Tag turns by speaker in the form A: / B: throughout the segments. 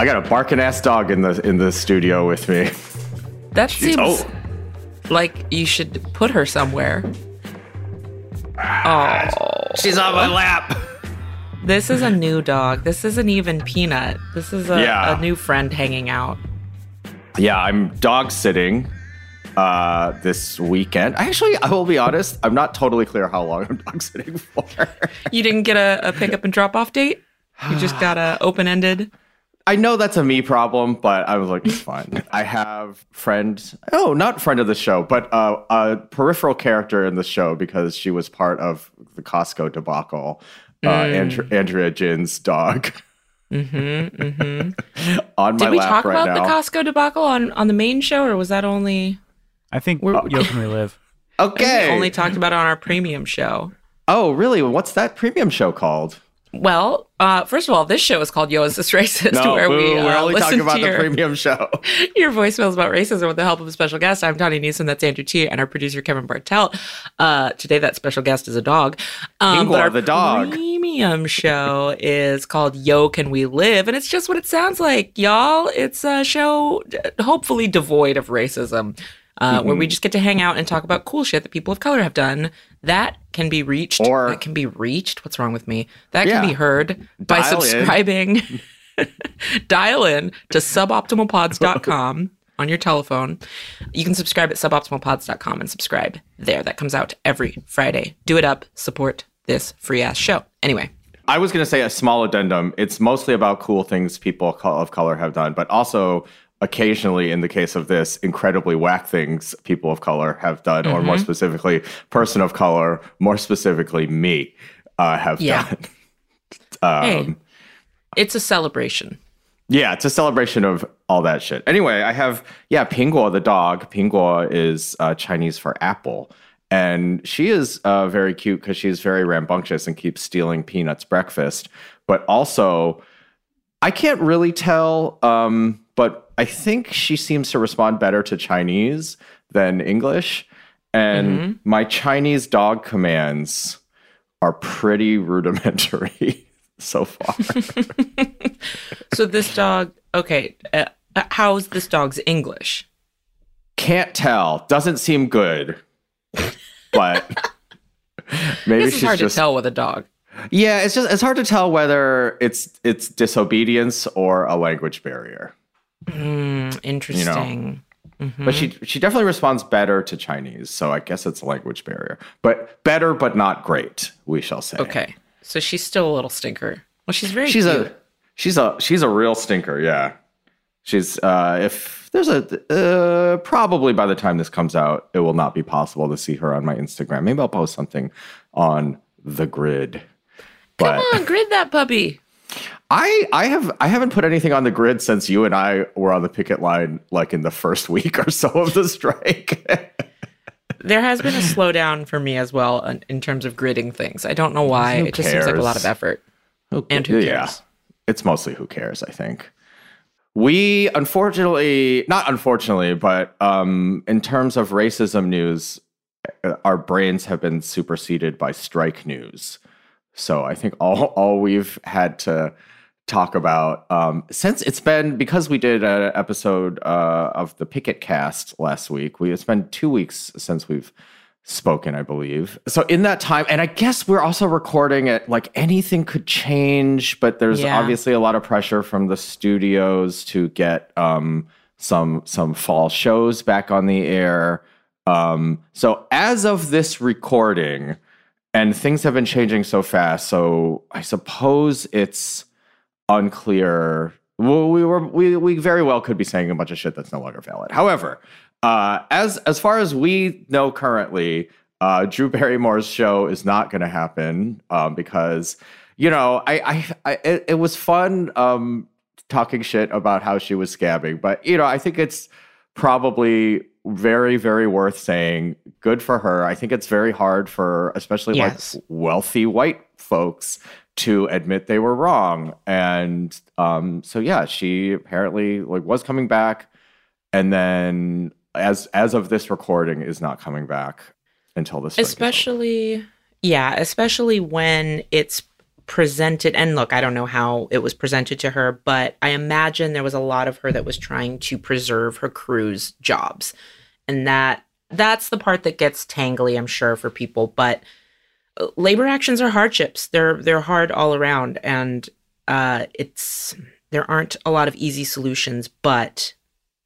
A: I got a barking ass dog in the in the studio with me.
B: That seems
A: oh.
B: like you should put her somewhere. Oh,
A: She's on my lap.
B: this is a new dog. This isn't even Peanut. This is a,
A: Yeah.
B: a new friend hanging out.
A: Yeah, I'm dog sitting uh this weekend. Actually, I will be honest, I'm not totally clear how long I'm dog sitting for.
B: You didn't get a, a pick up and drop off date? You just got a open ended?
A: I know that's a me problem, but I was like, it's fine. I have friend, oh, not friend of the show, but uh, a peripheral character in the show because she was part of the Costco debacle. Uh, Andr- Andrea Jin's dog
B: Mm-hmm. Mm-hmm.
A: on my
B: Did we
A: lap
B: talk
A: right
B: about
A: now.
B: the Costco debacle on, on the main show, or was that only
C: I think
B: We're-
C: Yo Can Live.
A: okay.
B: we only talked about it on our premium show?
A: oh, really? What's that premium show called?
B: Well, uh, first of all, this show is called Yo Is This Racist,
A: No,
B: where
A: boo,
B: we
A: we're
B: uh,
A: only
B: listen
A: talking about
B: to
A: the premium show.
B: your voicemails about racism with the help of a special guest. I'm Tawny Newsome, that's Andrew Ti, and our producer Kevin Bartelt. Uh, today, that special guest is a dog. Um, our
A: the dog.
B: premium show is called Yo Can We Live, and it's just what it sounds like, y'all. It's a show hopefully devoid of racism. Uh, Where we
A: Mm-hmm.
B: just get to hang out and talk about cool shit that people of color have done. That can be reached.
A: Or-
B: that can be reached. What's wrong with me? That
A: Yeah.
B: can be heard by subscribing. dial in to suboptimalpods.com on your telephone. You can subscribe at suboptimalpods.com and subscribe there. That comes out every Friday. Do it up, support this free ass show. Anyway,
A: I was going to say a small addendum. It's mostly about cool things people of color have done, but also occasionally, in the case of this, incredibly whack things people of color have done, or
B: Mm-hmm.
A: more specifically, person of color, more specifically me, uh, have
B: Yeah.
A: done. um,
B: hey, it's a celebration.
A: Yeah, it's a celebration of all that shit. Anyway, I have yeah, Pingguo the dog. Pingguo is uh, Chinese for apple, and she is uh, very cute because she's very rambunctious and keeps stealing Peanut's breakfast. But also, I can't really tell, um, but I think she seems to respond better to Chinese than English. And my Chinese dog commands are pretty rudimentary so far.
B: So this dog, okay, uh, how's this dog's English?
A: Can't tell. Doesn't seem good. But maybe
B: is hard
A: just
B: to tell with a dog.
A: Yeah, it's just it's hard to tell whether it's it's disobedience or a language barrier.
B: Hmm, interesting.
A: But she she definitely responds better to Chinese, so I guess it's a language barrier. But better but not great, we shall say.
B: Okay, so she's still a little stinker. Well, she's very
A: She's
B: cute.
A: a she's a she's a real stinker, yeah. She's uh if there's a uh probably by the time this comes out, it will not be possible to see her on my Instagram. Maybe I'll post something on the grid. But
B: Come on, grid that puppy.
A: I I have I haven't put anything on the grid since you and I were on the picket line like in the first week or so of the strike.
B: There has been a slowdown for me as well in, terms of gridding things. I don't know why.
A: Who
B: it just seems like a lot of effort. And who
A: Yeah.
B: cares?
A: It's mostly who cares, I think. We unfortunately, not unfortunately, but um, in terms of racism news, our brains have been superseded by strike news. So I think all all we've had to talk about um, since it's been because we did an episode uh, of the Picket Cast last week. We it's been two weeks since we've spoken, I believe. So in that time, and I guess we're also recording it like anything could change, but there's
B: Yeah.
A: obviously a lot of pressure from the studios to get um, some some fall shows back on the air. Um, so as of this recording, and things have been changing so fast, so I suppose it's unclear. Well, we were we we very well could be saying a bunch of shit that's no longer valid. However, uh, as as far as we know currently, uh, Drew Barrymore's show is not going to happen um, because you know I I, I it, it was fun um, talking shit about how she was scabbing, but you know I think it's probably very very worth saying good for her. I think it's very hard for especially
B: Yes.
A: like wealthy white folks to admit they were wrong. And um so yeah she apparently like was coming back. And then as as of this recording is not coming back until this
B: Especially, yeah, especially when it's presented and look i don't know how it was presented to her but i imagine there was a lot of her that was trying to preserve her crew's jobs. And that that's the part that gets tangly i'm sure for people but uh, labor actions are hardships. They're they're hard all around and uh it's there aren't a lot of easy solutions but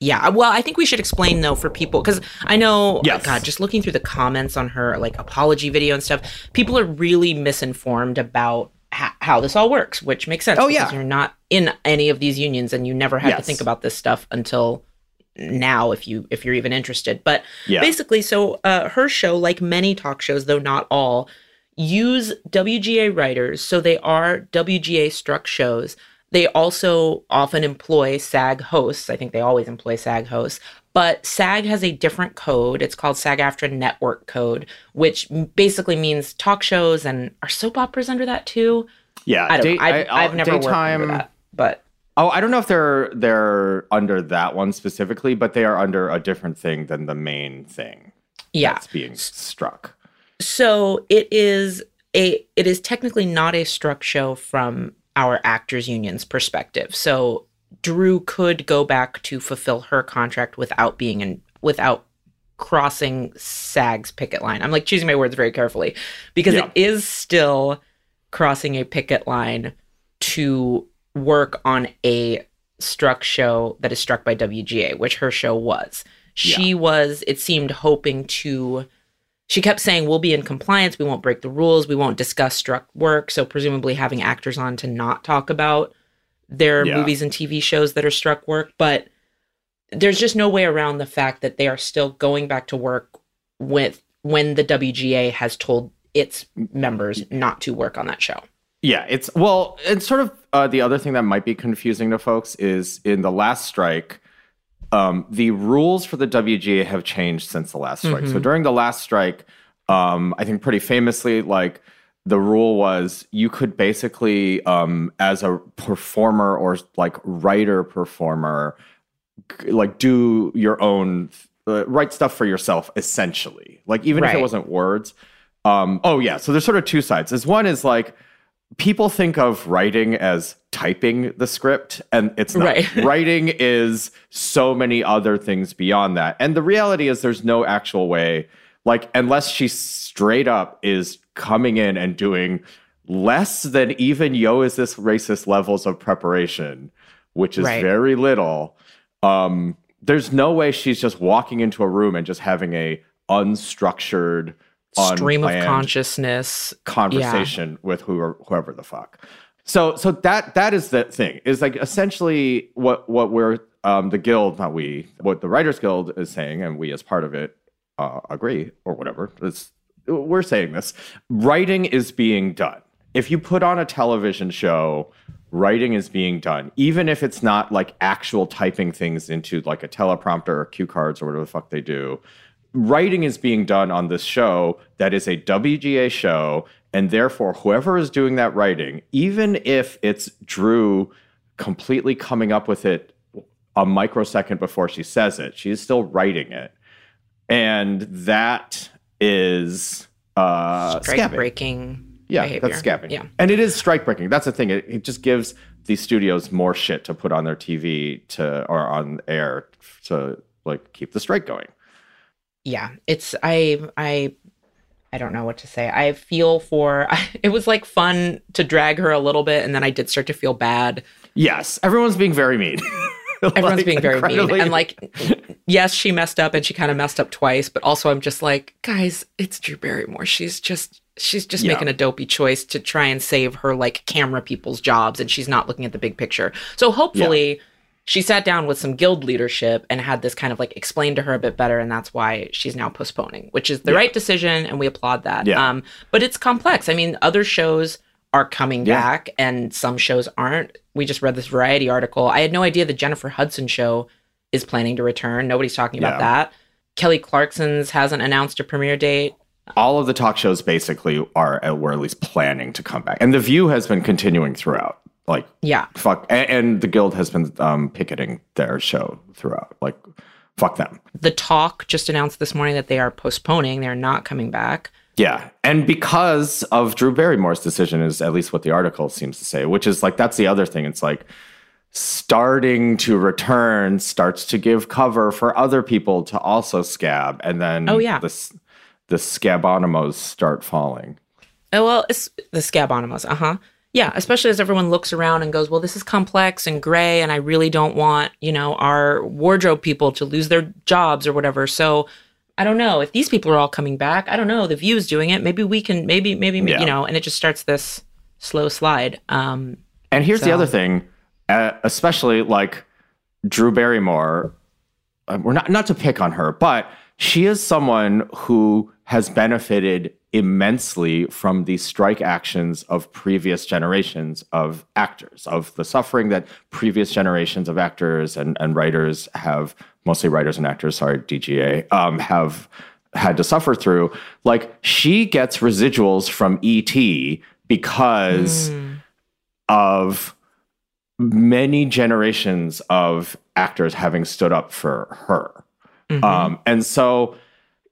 B: yeah. Well i think we should explain though for people because i know
A: Yes.
B: god just looking through the comments on her like apology video and stuff people are really misinformed about ho- how this all works which makes sense
A: Oh,
B: because
A: yeah.
B: you're not in any of these unions and you never had to think about this stuff until now if you if you're even interested. But
A: Yeah.
B: basically so uh, her show like many talk shows though not all use wga writers. So they are wga struck shows. They also often employ sag hosts. I think they always employ sag hosts but sag has a different code it's called sag aftra network code which basically means talk shows and are soap operas under that too
A: yeah.
B: i don't
A: day-
B: know I've,
A: I-
B: I've never worked under that but
A: Oh, I don't know if they're they're under that one specifically, but they are under a different thing than the main thing
B: yeah
A: that's being struck.
B: So it is a it is technically not a struck show from our actors union's perspective. So Drew could go back to fulfill her contract without being in without crossing SAG's picket line. I'm like choosing my words very carefully because
A: Yeah.
B: it is still crossing a picket line to work on a struck show that is struck by WGA, which her show was. She was, it seemed, hoping to. She kept saying, We'll be in compliance. We won't break the rules. We won't discuss struck work. So, presumably, having actors on to not talk about their
A: Yeah.
B: movies and TV shows that are struck work. But there's just no way around the fact that they are still going back to work with when the WGA has told its members not to work on that show.
A: Yeah, it's well, it's sort of uh, the other thing that might be confusing to folks is in the last strike, um, the rules for the WGA have changed since the last strike. So
B: Mhm.
A: during the last strike, um, I think pretty famously, like the rule was you could basically, um, as a performer or like writer performer, like do your own uh, write stuff for yourself essentially. Like even if it wasn't words. Um oh yeah so there's sort of two sides. As one is like people think of writing as typing the script and it's not.
B: Right.
A: writing is so many other things beyond that. And the reality is there's no actual way like unless she straight up is coming in and doing less than even yo is this racist levels of preparation which is
B: Right.
A: very little um there's no way she's just walking into a room and just having a unstructured
B: Stream of consciousness.
A: conversation with whoever, whoever the fuck. So so that that is the thing is like essentially what what we're um, the guild not we what the writers guild is saying and we as part of it uh, agree or whatever. It's we're saying this. Writing is being done. If you put on a television show writing is being done. Even if it's not like actual typing things into like a teleprompter or cue cards or whatever the fuck they do writing is being done on this show that is a WGA show, and therefore whoever is doing that writing, even if it's Drew completely coming up with it a microsecond before she says it, she's still writing it, and that is uh,
B: strike
A: scabbing.
B: breaking.
A: Yeah,
B: behavior.
A: that's scabbing.
B: Yeah.
A: and it is strike breaking. That's the thing. It, it just gives these studios more shit to put on their TV to or on air to like keep the strike going.
B: yeah it's i i i don't know what to say i feel for it was like fun to drag her a little bit and then i did start to feel bad
A: Yes, everyone's being very mean.
B: everyone's
A: Like,
B: being very mean and like yes she messed up and she kind of messed up twice but also i'm just like guys it's drew barrymore she's just she's just
A: Yeah.
B: making a dopey choice to try and save her like camera people's jobs and she's not looking at the big picture so hopefully she sat down with some guild leadership and had this kind of like explained to her a bit better and that's why she's now postponing which is the
A: Yeah.
B: right decision and we applaud that
A: Yeah.
B: um but it's complex i mean other shows are coming
A: Yeah.
B: back and some shows aren't we just read this variety article i had no idea the jennifer hudson show is planning to return nobody's talking about
A: Yeah.
B: that kelly clarkson's hasn't announced a premiere date
A: all of the talk shows basically are uh, were at least planning to come back, and the View has been continuing throughout. Like
B: yeah
A: fuck, and, and the Guild has been um, picketing their show throughout. Like fuck them.
B: the talk just announced this morning that they are postponing they're not coming back
A: Yeah. And because of Drew Barrymore's decision, is at least what the article seems to say, which is like, that's the other thing. It's like starting to return starts to give cover for other people to also scab. And then
B: Oh, yeah.
A: the, the scabonymous start falling.
B: Oh, well, it's the scabonymous. Uh huh. Yeah, especially as everyone looks around and goes, well, this is complex and gray, and I really don't want, you know, our wardrobe people to lose their jobs or whatever. So I don't know if these people are all coming back. I don't know. The View's doing it. Maybe we can, maybe, maybe,
A: Yeah.
B: you know, and it just starts this slow slide. Um,
A: And here's the other thing, uh, especially like Drew Barrymore. uh, We're not not to pick on her, but she is someone who has benefited immensely from the strike actions of previous generations of actors, of the suffering that previous generations of actors and, and writers have, mostly writers and actors, sorry, DGA, um, have had to suffer through. Like she gets residuals from ET because of many generations of actors having stood up for her. Um, and so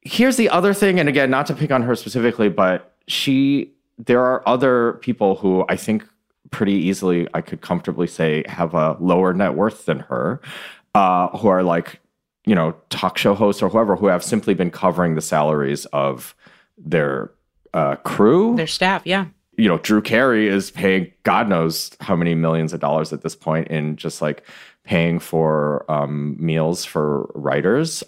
A: here's the other thing, and again, not to pick on her specifically, but she, there are other people who I think pretty easily I could comfortably say have a lower net worth than her, uh, who are like, you know, talk show hosts or whoever who have simply been covering the salaries of their uh, crew
B: their staff, yeah.
A: You know, Drew Carey is paying God knows how many millions of dollars at this point in just like paying for um, meals for writers.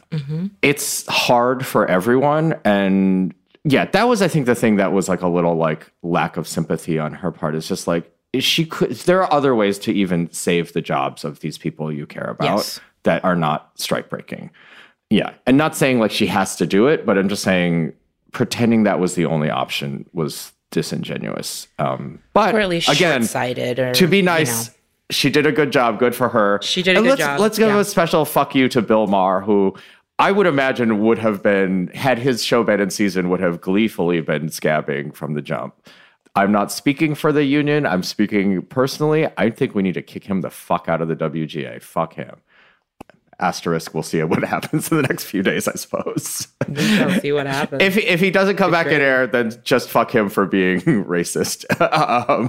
A: It's hard for everyone. And yeah, that was, I think, the thing that was like a little like lack of sympathy on her part is just like, she could, there are other ways to even save the jobs of these people you care about
B: Yes.
A: that are not strike breaking. Yeah. And not saying like she has to do it, but I'm just saying pretending that was the only option was disingenuous. Um, but
B: Or at least
A: again, to be
B: you
A: nice,
B: know.
A: she did a good job. Good for her.
B: She did a
A: and
B: good
A: let's,
B: job,
A: Let's give
B: yeah.
A: a special fuck you to Bill Maher, who I would imagine would have been, had his show been in season, would have gleefully been scabbing from the jump. I'm not speaking for the union. I'm speaking personally. I think we need to kick him the fuck out of the WGA. Fuck him. Asterisk. We'll see what happens in the next few days, I suppose.
B: We shall see what happens.
A: if if he doesn't come back in air, then just fuck him for being racist, um,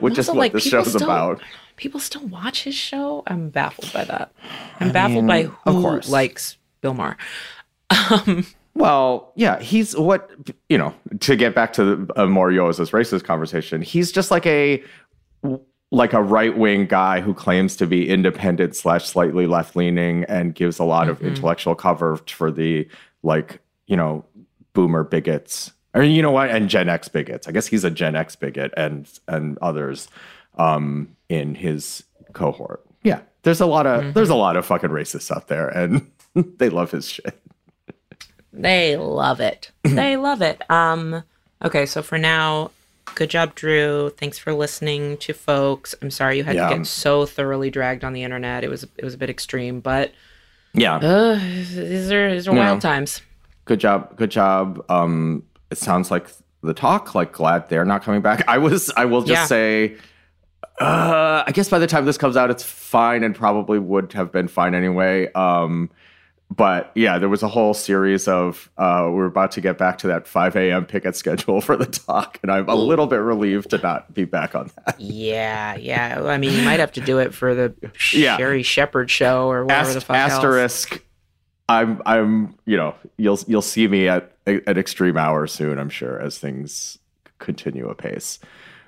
A: which is what
B: like,
A: this show's
B: still-
A: about.
B: People still watch his show. I'm baffled by that. I'm baffled by who likes Bill Maher.
A: Well, yeah, he's what you know. To get back to the, a more Yo's as racist conversation, he's just like a like a right wing guy who claims to be independent slash slightly left leaning and gives a lot of intellectual cover for the like you know boomer bigots or you know what and Gen X bigots. I guess he's a Gen X bigot and and others um, in his cohort. Yeah, there's a lot of there's a lot of fucking racists out there, and they love his shit.
B: They love it. they love it. Um okay, so for now, good job Drew. Thanks for listening to folks. I'm sorry you had
A: Yeah.
B: to get so thoroughly dragged on the internet. It was it was a bit extreme, but
A: Yeah.
B: uh, these are these are
A: Yeah.
B: wild times.
A: good job good job um it sounds like the talk like glad they're not coming back i was i will just
B: Yeah.
A: say uh i guess by the time this comes out it's fine and probably would have been fine anyway um but yeah there was a whole series of uh we're about to get back to that 5 a.m picket schedule for the talk and i'm a little bit relieved to not be back on that
B: Yeah, yeah. I mean, you might have to do it for the
A: Yeah.
B: Sherri Shepherd show or whatever
A: Ast-
B: the fuck else.
A: asterisk i'm i'm you know you'll you'll see me at at extreme hour soon i'm sure as things continue apace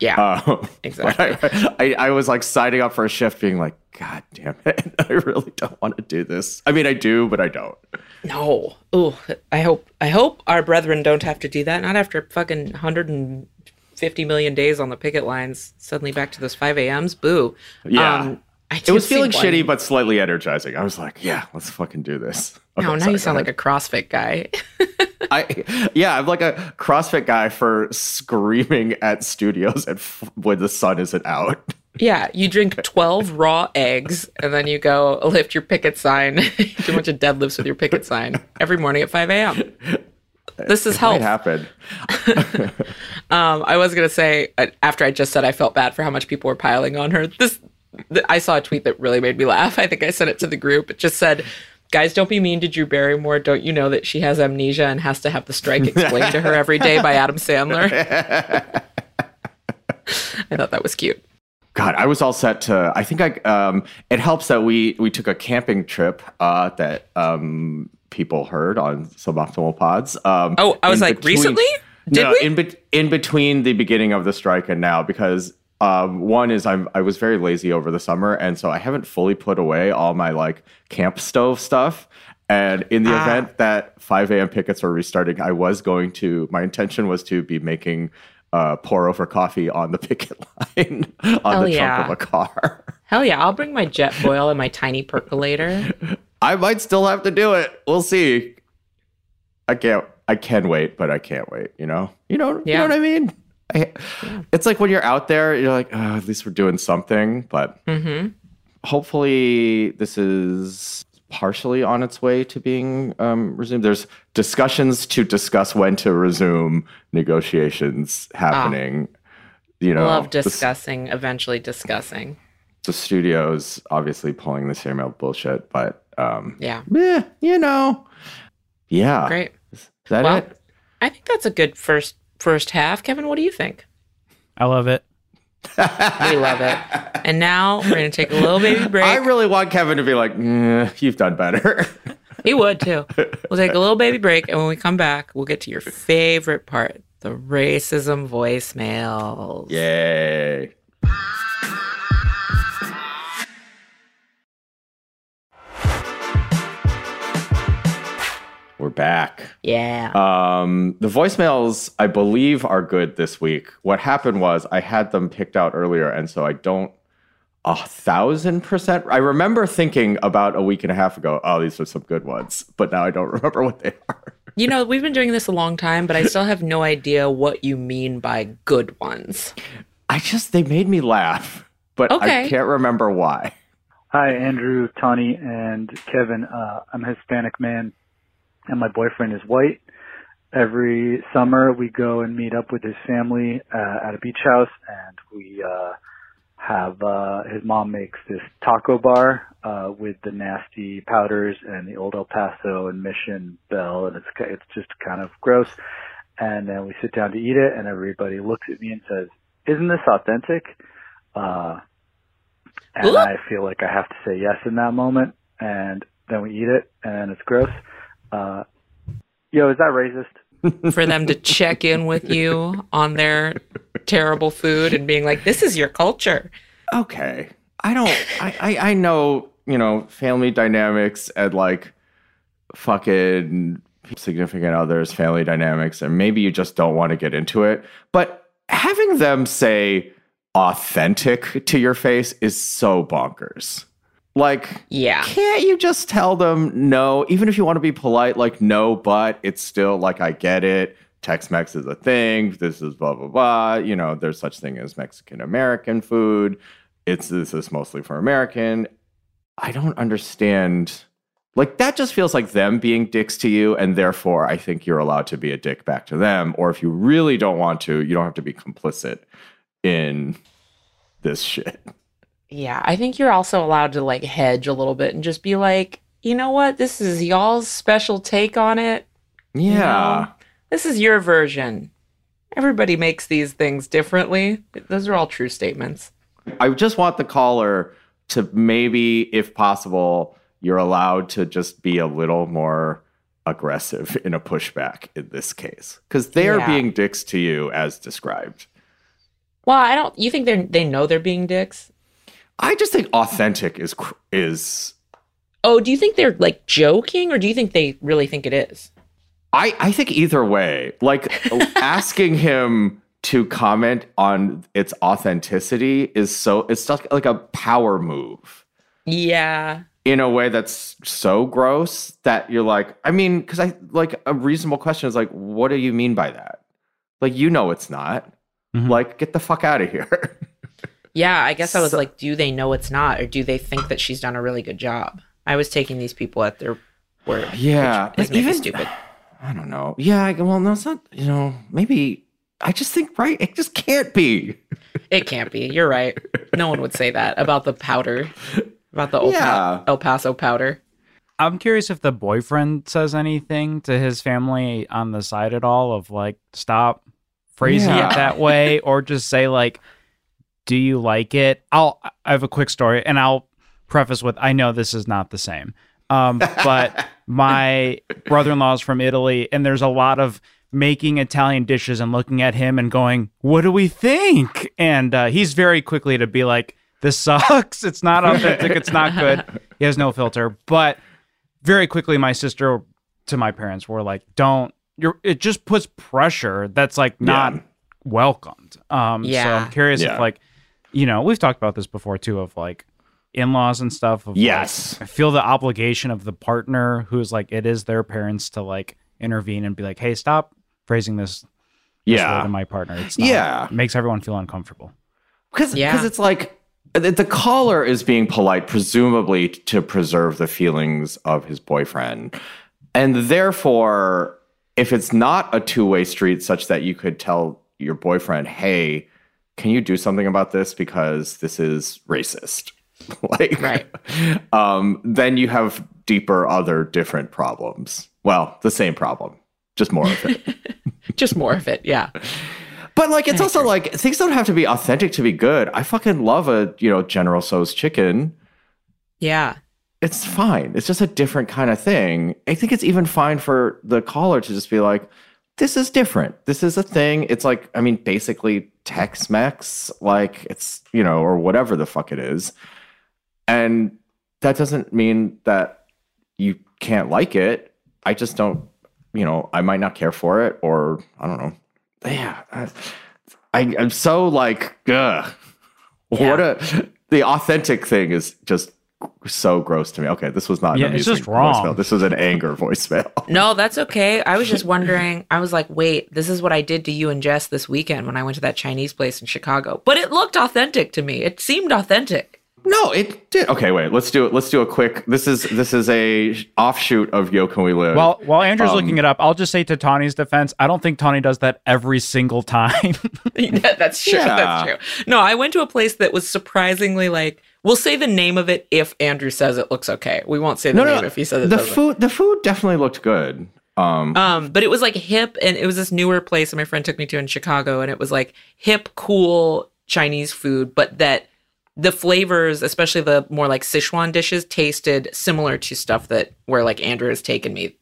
B: Yeah,
A: Um,
B: Exactly.
A: I, I, I was like signing up for a shift, being like, God damn it, I really don't want to do this. I mean, I do, but I don't.
B: no. Oh, I hope I hope our brethren don't have to do that. Not after fucking 150 million days on the picket lines. Suddenly back to those 5 a.m.s. Boo.
A: Yeah.
B: Um,
A: It was feeling
B: one-
A: shitty, but slightly energizing. I was like, Yeah, let's fucking do this.
B: No, now
A: sorry,
B: you sound like a CrossFit guy.
A: I yeah, I'm like a CrossFit guy for screaming at studios at f- when the sun isn't out.
B: yeah, you drink 12 raw eggs and then you go lift your picket sign, do a bunch of deadlifts with your picket sign every morning at 5 a.m. This is health.
A: happen.
B: Um, I was gonna say uh, after I just said I felt bad for how much people were piling on her. This, th- I saw a tweet that really made me laugh. I think I sent it to the group. It just said, Guys, don't be mean to Drew Barrymore. Don't you know that she has amnesia and has to have the strike explained to her every day by Adam Sandler? I thought that was cute.
A: God, I was all set to. I think I. Um, it helps that we we took a camping trip uh, that um, people heard on suboptimal pods. Um,
B: Oh, I was like,
A: between-
B: recently? Did
A: no,
B: we?
A: in bet in between the beginning of the strike and now because um, one is I'm I was very lazy over the summer and so I haven't fully put away all my like camp stove stuff. And in the
B: Ah.
A: event that 5 a.m. pickets were restarting, I was going to. My intention was to be making uh, pour over coffee on the picket line on
B: Hell
A: the
B: yeah.
A: trunk of a car.
B: Hell yeah, I'll bring my Jetboil and my tiny percolator.
A: I might still have to do it. We'll see. I can't. I can wait, but I can't wait. You know. You know. You
B: Yeah.
A: know what I mean. I, It's like when you're out there, you're like, oh, at least we're doing something. But
B: Mm-hmm.
A: hopefully, this is partially on its way to being um, resumed. There's discussions to discuss when to resume negotiations happening. You know,
B: Love
A: the-
B: discussing, eventually discussing.
A: the studios obviously pulling the same old bullshit, but um,
B: Yeah,
A: eh, you know, yeah.
B: great.
A: Is that
B: Well,
A: it?
B: I think that's a good first first half. Kevin, what do you think?
C: I love it.
B: We love it. And now we're gonna take a little baby break.
A: I really want Kevin to be like, "Mm, you've done better.
B: He would too. We'll take a little baby break, and when we come back, we'll get to your favorite part: the racism voicemails.
A: Yay. We're back.
B: Yeah.
A: Um, the voicemails, I believe, are good this week. What happened was I had them picked out earlier, and so I don't a thousand percent. I remember thinking about a week and a half ago, oh, these are some good ones, but now I don't remember what they are.
B: You know, we've been doing this a long time, but I still have no idea what you mean by good ones.
A: I just they made me laugh, but
B: Okay.
A: I can't remember why.
D: Hi, Andrew, Tawny, and Kevin. Uh, I'm a Hispanic man, and my boyfriend is white. Every summer, we go and meet up with his family uh, at a beach house, and we uh, have uh, his mom makes this taco bar uh, with the nasty powders and the old El Paso and Mission Bell, and it's it's just kind of gross. And then we sit down to eat it, and everybody looks at me and says, "Isn't this authentic?" Uh, and
B: Oop.
D: I feel like I have to say yes in that moment, and then we eat it, and it's gross. Uh, yo, is that racist?
B: For them to check in with you on their terrible food and being like, this is your culture.
A: Okay, I don't. I, I I know you know family dynamics and like fucking significant others, family dynamics, and maybe you just don't want to get into it. But having them say authentic to your face is so bonkers. Like,
B: Yeah.
A: can't you just tell them no, even if you want to be polite, like no, but it's still like I get it. Tex Mex is a thing. This is blah blah blah. You know, there's such thing as Mexican American food. It's this is mostly for American. I don't understand. Like that just feels like them being dicks to you, and therefore I think you're allowed to be a dick back to them. Or if you really don't want to, you don't have to be complicit in this shit.
B: Yeah. I think you're also allowed to like hedge a little bit and just be like, you know what? This is y'all's special take on it.
A: Yeah.
B: This is your version. Everybody makes these things differently. Those are all true statements.
A: I just want the caller to maybe, if possible, you're allowed to just be a little more aggressive in a pushback in this case because they are
B: Yeah.
A: being dicks to you as described.
B: Well, I don't. You think they they know they're being dicks?
A: I just think authentic is is
B: Oh, do you think they're like joking, or do you think they really think it is?
A: I I think either way, like asking him to comment on its authenticity is so it's just like a power move.
B: Yeah.
A: in a way that's so gross that you're like, I mean, because I like a reasonable question is like, what do you mean by that? Like, you know, it's not.
C: Mhm.
A: Like, get the fuck out of here.
B: Yeah, I guess I was
A: So-
B: like, do they know it's not, or do they think that she's done a really good job? I was taking these people at their word.
A: Yeah,
B: which is maybe
A: even-
B: stupid.
A: I don't know. Yeah, I, well, no, it's not. You know, maybe I just think right. It just can't be.
B: It can't be. You're right. No one would say that about the powder, about the El, Pa-
A: Yeah.
B: El Paso powder.
C: I'm curious if the boyfriend says anything to his family on the side at all of like stop phrasing
A: Yeah.
C: it that way or just say like do you like it? I'll I have a quick story and I'll preface with I know this is not the same. Um but my brother-in-law is from Italy and there's a lot of making Italian dishes and looking at him and going, "What do we think?" And uh, he's very quickly to be like, "This sucks. It's not authentic. It's not good." He has no filter, but very quickly my sister to my parents were like, "Don't." You're, it just puts pressure that's like not
A: Yeah.
C: welcomed. Um, so I'm curious
A: Yeah.
C: if like, you know, we've talked about this before too, of like in-laws and stuff. Of like,
A: Yes.
C: I feel the obligation of the partner who's like, it is their parents to like intervene and be like, "Hey, stop phrasing this this way
A: Yeah.
C: to my partner." It's not,
A: Yeah.
C: it makes everyone feel uncomfortable.
A: Because
B: Yeah.
A: it's like the, the caller is being polite, presumably to preserve the feelings of his boyfriend. And therefore, if it's not a two way street such that you could tell your boyfriend, hey, can you do something about this because this is racist? like,
B: Right.
A: um, then you have deeper, other different problems. Well, the same problem, just more of it.
B: Just more of it. Yeah.
A: But like, it's also like things don't have to be authentic to be good. I fucking love a you know General Tso's chicken.
B: Yeah.
A: It's fine. It's just a different kind of thing. I think it's even fine for the caller to just be like, "This is different. This is a thing." It's like, I mean, basically Tex-Mex, like it's you know, or whatever the fuck it is, and that doesn't mean that you can't like it. I just don't, you know, I might not care for it, or I don't know. Yeah, I, I I'm so like, ugh.
B: Yeah.
A: What a the authentic thing is just so gross to me. Okay, this was not an
C: Yeah, it's
A: amusing
C: just wrong.
A: voicemail. This was an anger voicemail.
B: No, that's okay. I was just wondering. I was like, wait, this is what I did to you and Jess this weekend when I went to that Chinese place in Chicago. But it looked authentic to me. It seemed authentic.
A: No, it did. Okay, wait. Let's do it. Let's do a quick. This is this is a offshoot of Yo Can We Live.
C: Well, while Andrew's
A: Um,
C: looking it up, I'll just say to Tawny's defense, I don't think Tawny does that every single time.
B: Yeah, that's true.
A: Yeah.
B: That's true. No, I went to a place that was surprisingly like. We'll say the name of it if Andrew says it looks okay. We won't say the
A: no,
B: name
A: no.
B: if he says it
A: the
B: doesn't.
A: food. The food definitely looked good. Um,
B: Um, but it was like hip, and it was this newer place that my friend took me to in Chicago, and it was like hip, cool Chinese food, but that the flavors, especially the more like Sichuan dishes, tasted similar to stuff that where like Andrew has taken me.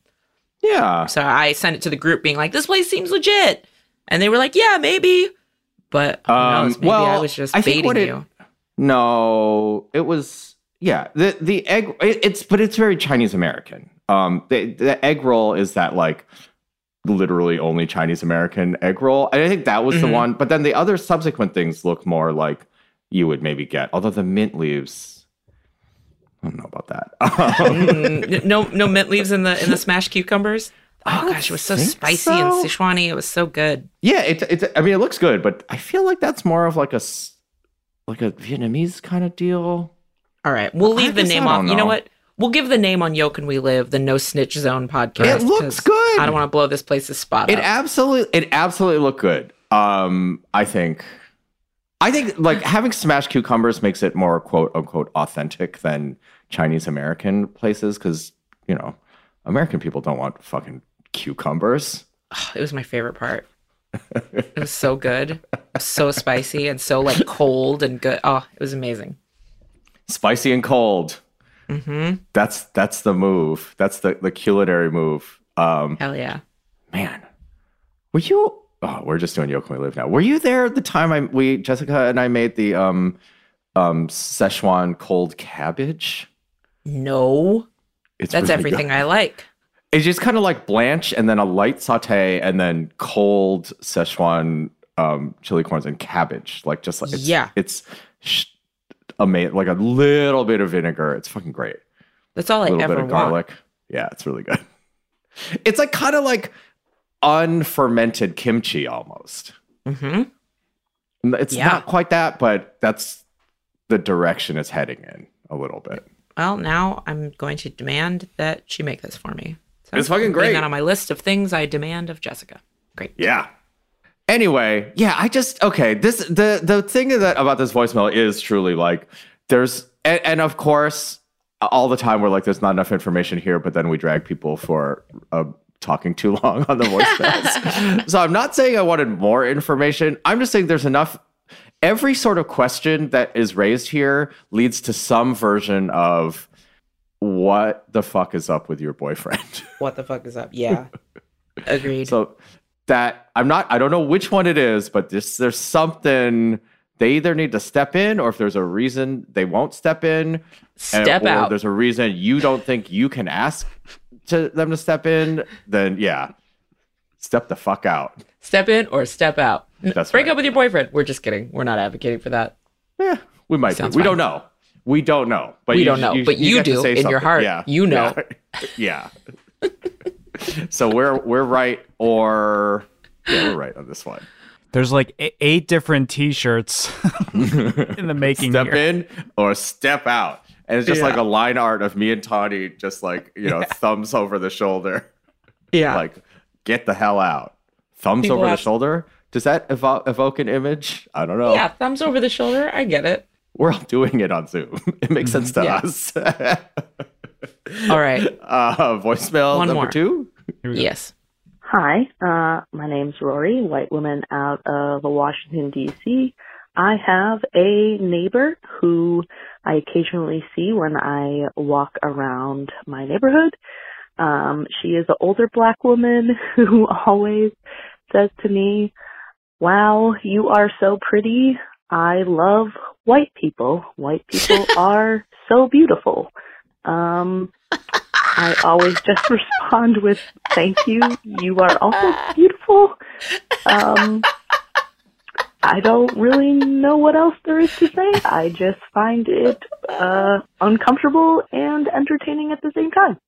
A: yeah.
B: So I sent it to the group, being like, "This place seems legit," and they were like, "Yeah, maybe." But
A: Um,
B: knows? Maybe
A: well,
B: I was just
A: I
B: baiting
A: it-
B: you.
A: No, it was yeah. The the egg it, it's but it's very Chinese American. Um, the the egg roll is that like literally only Chinese American egg roll, and I think that was the
B: Mhm.
A: one. But then the other subsequent things look more like you would maybe get. Although the mint leaves, I don't know about that. Um,
B: Mm, no, no mint leaves in the in the smashed cucumbers. Oh gosh, it was so spicy and
A: so.
B: Sichuan-y. It was so good.
A: yeah, it, it. I mean, it looks good, but I feel like that's more of like a like a Vietnamese kind of deal.
B: All right, we'll leave the name off. You know what? We'll give the name on Yo Can We Live, the No Snitch Zone podcast.
A: It looks good.
B: I don't want to blow this place's spot
A: It
B: up.
A: absolutely it absolutely looked good. Um I think I think like having smashed cucumbers makes it more quote unquote authentic than Chinese American places cuz you know, American people don't want fucking cucumbers.
B: it was my favorite part. It was so good, so spicy, and so like cold and good. Oh, it was amazing.
A: Spicy and cold.
B: hmm
A: That's that's the move. That's the the culinary move. Um
B: Hell yeah.
A: man. Were you Oh, we're just doing Yo Can We Live now. Were you there the time I we Jessica and I made the um um Szechuan cold cabbage?
B: No,
A: It's
B: that's
A: really
B: everything
A: good.
B: I like.
A: It's just kind of like blanch and then a light saute and then cold Szechuan um, chili corns and cabbage. Like just like it's,
B: Yeah.
A: it's sh- amazing. Like a little bit of vinegar. It's fucking great.
B: That's all
A: A
B: I
A: little
B: ever
A: bit of
B: want.
A: garlic. Yeah, it's really good. It's like kind of like unfermented kimchi almost.
B: hmm
A: It's
B: Yeah.
A: not quite that, but that's the direction it's heading in a little bit.
B: Well, now I'm going to demand that she make this for me. So
A: It's fucking great.
B: That on my list of things I demand of Jessica. Great.
A: Yeah. Anyway, yeah, I just okay. This the the thing that about this voicemail is truly like there's and, and of course all the time we're like, there's not enough information here, but then we drag people for uh, talking too long on the voicemails. so I'm not saying I wanted more information. I'm just saying there's enough. Every sort of question that is raised here leads to some version of what the fuck is up with your boyfriend.
B: What the fuck is up? Yeah. Agreed.
A: so that I'm not. I don't know which one it is, but this there's something. They either need to step in, or if there's a reason they won't step in, and-
B: Step
A: or
B: out.
A: There's a reason you don't think you can ask to them to step in. Then yeah, step the fuck out.
B: Step in or step out.
A: That's
B: Break
A: right.
B: up with your boyfriend. We're just kidding. We're not advocating for that.
A: Yeah, we might.
B: Sounds
A: Be. We
B: fine.
A: don't know. We don't know. But
B: We
A: you-
B: don't know, but you
A: get to
B: do
A: say
B: in your heart.
A: Yeah,
B: You know.
A: Yeah. yeah. so we're we're right, or yeah, we're right on this one.
C: There's like eight different T-shirts in the making.
A: step
C: here.
A: in or step out. And it's just
B: Yeah.
A: like a line art of me and Tawny just like, you know, thumbs over the shoulder.
B: Yeah.
A: Like, get the hell out. Thumbs
B: People
A: over the shoulder. Does that evo- evoke an image? I don't know.
B: yeah, thumbs over the shoulder. I get it.
A: We're all doing it on Zoom. It makes sense to
B: Yeah.
A: us.
B: All right.
A: uh, voicemail
B: One
A: number
B: more.
A: two.
B: Yes.
E: Hi, uh, my name's Rory, white woman out of Washington, D.C. I have a neighbor who I occasionally see when I walk around my neighborhood. Um, she is an older black woman who always says to me, Wow, you are so pretty. I love white people. White people are so beautiful. Um, I always just respond with thank you. You are also beautiful. Um, I don't really know what else there is to say. I just find it uh, uncomfortable and entertaining at the same time.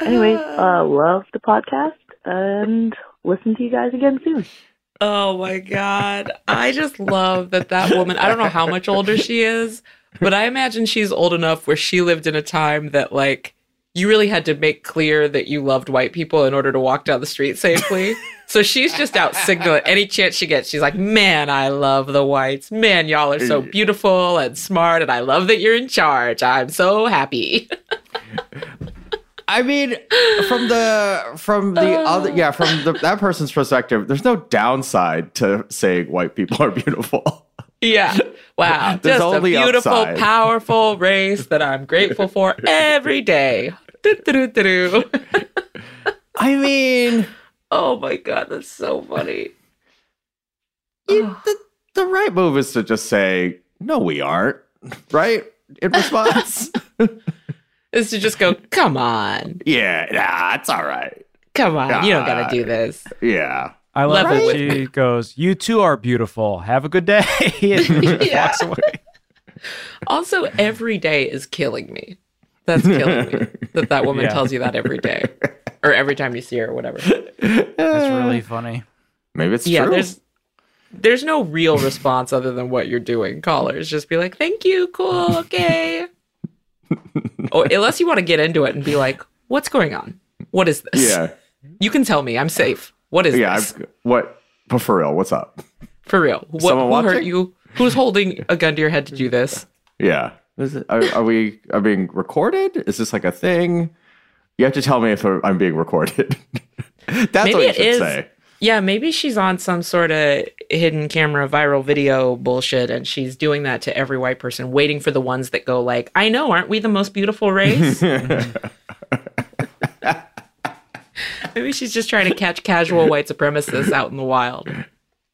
E: Anyway, uh, love the podcast and listen to you guys again soon.
B: Oh my god. I just love that that woman, I don't know how much older she is, but I imagine she's old enough where she lived in a time that like you really had to make clear that you loved white people in order to walk down the street safely. So she's just out signaling any chance she gets. She's like, "Man, I love the whites. Man, y'all are so beautiful and smart and I love that you're in charge. I'm so happy."
A: I mean, from the from the other yeah, from the, that person's perspective, there's no downside to saying white people are beautiful.
B: Yeah. Wow.
A: There's
B: Just a beautiful,
A: upside.
B: powerful race that I'm grateful for every day.
A: I mean,
B: Oh my God. That's so funny.
A: you- oh. the, the right move is to just say, no, we aren't, right? In response.
B: Is to just go, come on.
A: yeah, nah, it's all right.
B: Come on. You don't gotta do this.
A: Yeah.
C: I love
B: Level
C: that she goes, "You too are beautiful. Have a good day." and
B: Yeah.
C: walks away.
B: Also, every day is killing me. That's killing me that that woman
C: Yeah.
B: tells you that every day or every time you see her or whatever.
C: That's really funny.
A: Maybe it's
B: yeah,
A: true.
B: there's there's no real response other than what you're doing. Callers just be like, "Thank you, cool, okay." Or unless you want to get into it and be like, "What's going on? What is this?"
A: yeah.
B: you can tell me. I'm safe. What is this?
A: Yeah.
B: this?
A: I've, what? But for real, what's up?
B: For real? What,
A: Someone
B: who hurt you? Who's holding a gun to your head to do this?
A: Yeah. Is it, are, are we are being recorded? Is this like a thing? You have to tell me if I'm being recorded. That's
B: Maybe
A: what you
B: it
A: should
B: is.
A: say.
B: Yeah, maybe she's on some sort of hidden camera viral video bullshit and she's doing that to every white person, waiting for the ones that go like, I know, aren't we the most beautiful race? maybe she's just trying to catch casual white supremacists out in the wild.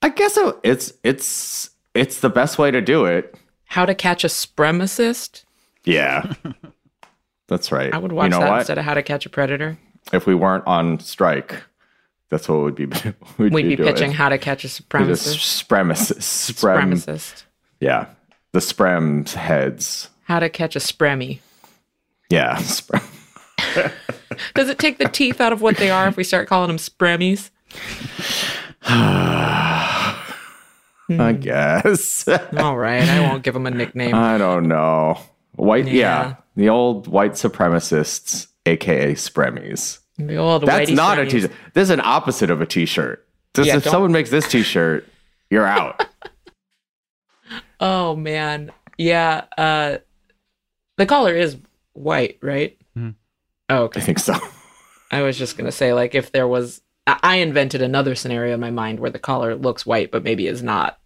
A: I guess it's it's it's the best way to do it.
B: How to catch a supremacist?
A: Yeah. That's right.
B: I would watch
A: you know
B: that
A: what?
B: instead of How to Catch a Predator.
A: If we weren't on strike, that's what we'd be we'd,
B: We'd be
A: doing.
B: pitching How to Catch a Supremacist.
A: supremacists. Sprem,
B: Supremacist.
A: Yeah. The Sprems heads.
B: How to Catch a Spremmy.
A: Yeah. Sprem.
B: Does it take the teeth out of what they are if we start calling them Spremmies?
A: I guess.
B: All right, I won't give them a nickname.
A: I don't know. White, yeah.
B: Yeah.
A: The old white supremacists, aka Spremies.
B: The old
A: That's not a
B: Spremmies.
A: t-shirt. This is an opposite of a t-shirt. This,
B: Yeah,
A: if
B: don't-
A: someone makes this t-shirt, you're out.
B: Oh man, yeah. Uh, the collar is white, right?
C: Mhm.
B: Oh,
A: I think so.
B: I was just gonna say, like, if there was, I I invented another scenario in my mind where the collar looks white, but maybe is not,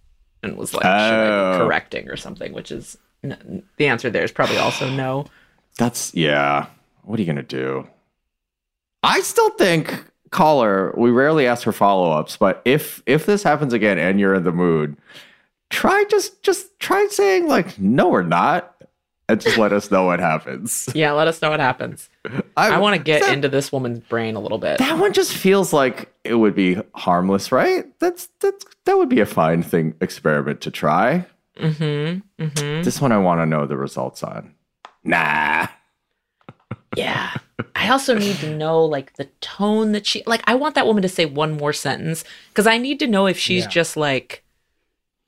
B: and was like,
A: Oh.
B: correcting or something? Which is n- the answer. There is probably also no.
A: That's yeah. What are you gonna do? I still think caller. We rarely ask for follow ups, but if if this happens again and you're in the mood, try just just try saying like, no, we're not, and just let us know what happens.
B: Yeah, let us know what happens. I want to get
A: that,
B: into this woman's brain a little bit.
A: that one. Just feels like it would be harmless, right? That's that's that would be a fine thing experiment to try.
B: Mm-hmm. Mm-hmm.
A: This one I want to know the results on. Nah.
B: Yeah. I also need to know like the tone that she like I want that woman to say one more sentence cuz I need to know if she's
C: Yeah.
B: just like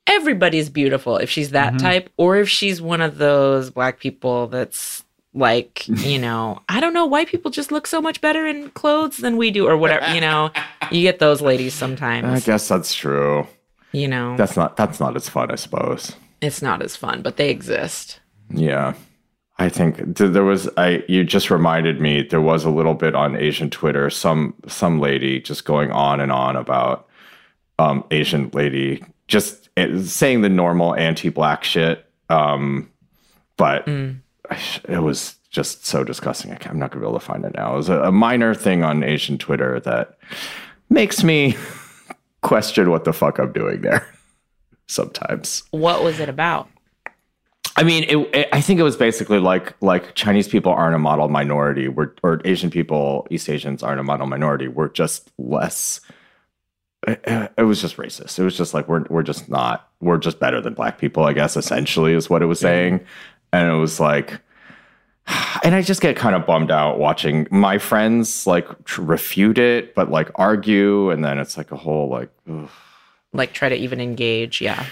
B: everybody's beautiful if she's that
C: Mhm.
B: type or if she's one of those black people that's like, you know, I don't know, white people just look so much better in clothes than we do or whatever, you know. You get those ladies sometimes.
A: I guess that's true.
B: you know.
A: That's not that's not as fun, I suppose.
B: It's not as fun, but they exist.
A: Yeah. I think there was I you just reminded me there was a little bit on Asian Twitter some some lady just going on and on about um Asian lady just eh, saying the normal anti-black shit um but
B: Mm.
A: it was just so disgusting. I can't- I'm not going to be able to find it now. It was a, a minor thing on Asian Twitter that makes me question what the fuck I'm doing there sometimes.
B: What was it about?
A: I mean, it, it, I think it was basically like like Chinese people aren't a model minority, we're, or Asian people, East Asians aren't a model minority. We're just less. It, it was just racist. It was just like we're we're just not. We're just better than black people. I guess essentially is what it was saying, and it was like. And I just get kind of bummed out watching my friends like tr- refute it, but like argue, and then it's like a whole like, ugh.
B: Like try to even engage, yeah.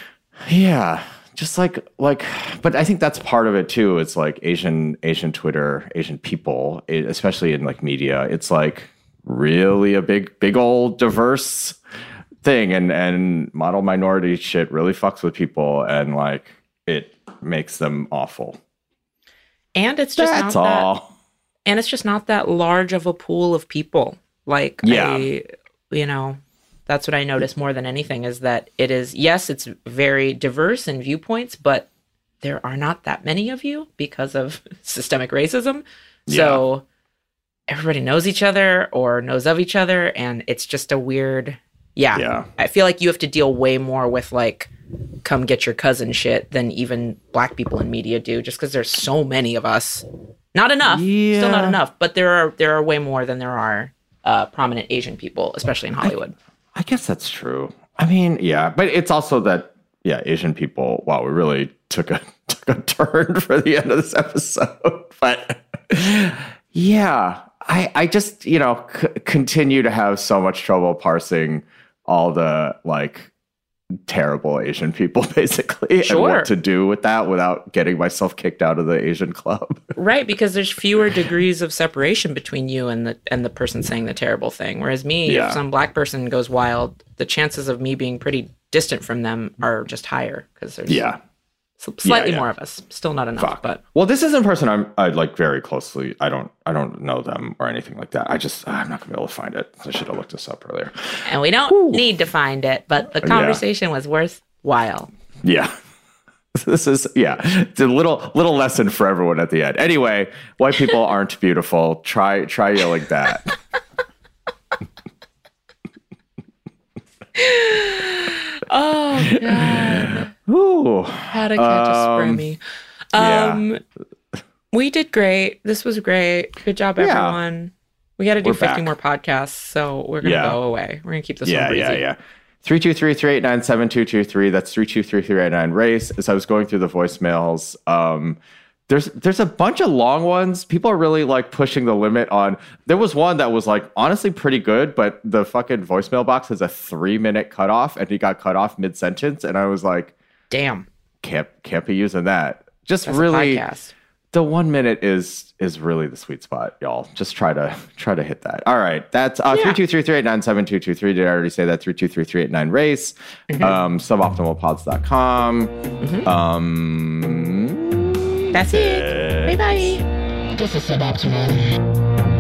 A: Yeah, just like like, but I think that's part of it too. It's like Asian Asian Twitter, Asian people, especially in like media. It's like really a big big old diverse thing, and and model minority shit really fucks with people, and like it makes them awful.
B: And it's just
A: That's
B: not that
A: all.
B: and it's just not that large of a pool of people like
A: Yeah.
B: I, you know that's what i notice more than anything is that it is yes it's very diverse in viewpoints but there are not that many of you because of systemic racism Yeah. so everybody knows each other or knows of each other and it's just a weird yeah
A: Yeah.
B: i feel like you have to deal way more with like come get your cousin shit than even black people in media do just because there's so many of us not enough yeah. still not enough but there are there are way more than there are uh, prominent asian people especially in hollywood
A: I guess that's true. I mean, yeah, but it's also that yeah, Asian people. Wow, we really took a took a turn for the end of this episode. But yeah, I I just you know c- continue to have so much trouble parsing all the like terrible Asian people basically and what to do with that without getting myself kicked out of the Asian club.
B: right because there's fewer degrees of separation between you and the and the person saying the terrible thing whereas me
A: Yeah.
B: if some black person goes wild the chances of me being pretty distant from them are just higher because there's
A: yeah.
B: Slightly
A: yeah.
B: more of us still not enough
A: Fuck.
B: but
A: Well, this isn't a person I'm I like very closely. I don't I don't know them or anything like that. I just ah, I'm not gonna be able to find it. I should have looked this up earlier.
B: and we don't need to find it but the
A: Yeah.
B: conversation was worthwhile
A: Yeah. This is yeah, it's a little little lesson for everyone at the end. Anyway, white people aren't beautiful. Try try yelling that.
B: oh god
A: Ooh.
B: how to catch a
A: Um,
B: spremmy
A: yeah.
B: um we did great this was great good job
A: Yeah.
B: everyone we got to do
A: We're
B: 50
A: back.
B: more podcasts so we're gonna
A: Yeah.
B: go away we're gonna keep this
A: yeah,
B: one breezy
A: yeah, yeah. Three two three three eight nine seven two two three. That's three two three three eight nine. Race. As I was going through the voicemails, um, there's there's a bunch of long ones. People are really like pushing the limit on. There was one that was like honestly pretty good, but the fucking voicemail box has a three minute cutoff, and he got cut off mid sentence, and I was like,
B: damn
A: can't can't be using that. Just
B: that's
A: really,
B: a podcast
A: the one minute is is really the sweet spot, y'all. Just try to try to hit that. All right, that's uh,
B: Yeah.
A: three two three three eight nine seven two two three. Did I already say that? Three two three three eight nine race. Um, suboptimalpods.com. Um,
B: that's it bye bye This is suboptimal.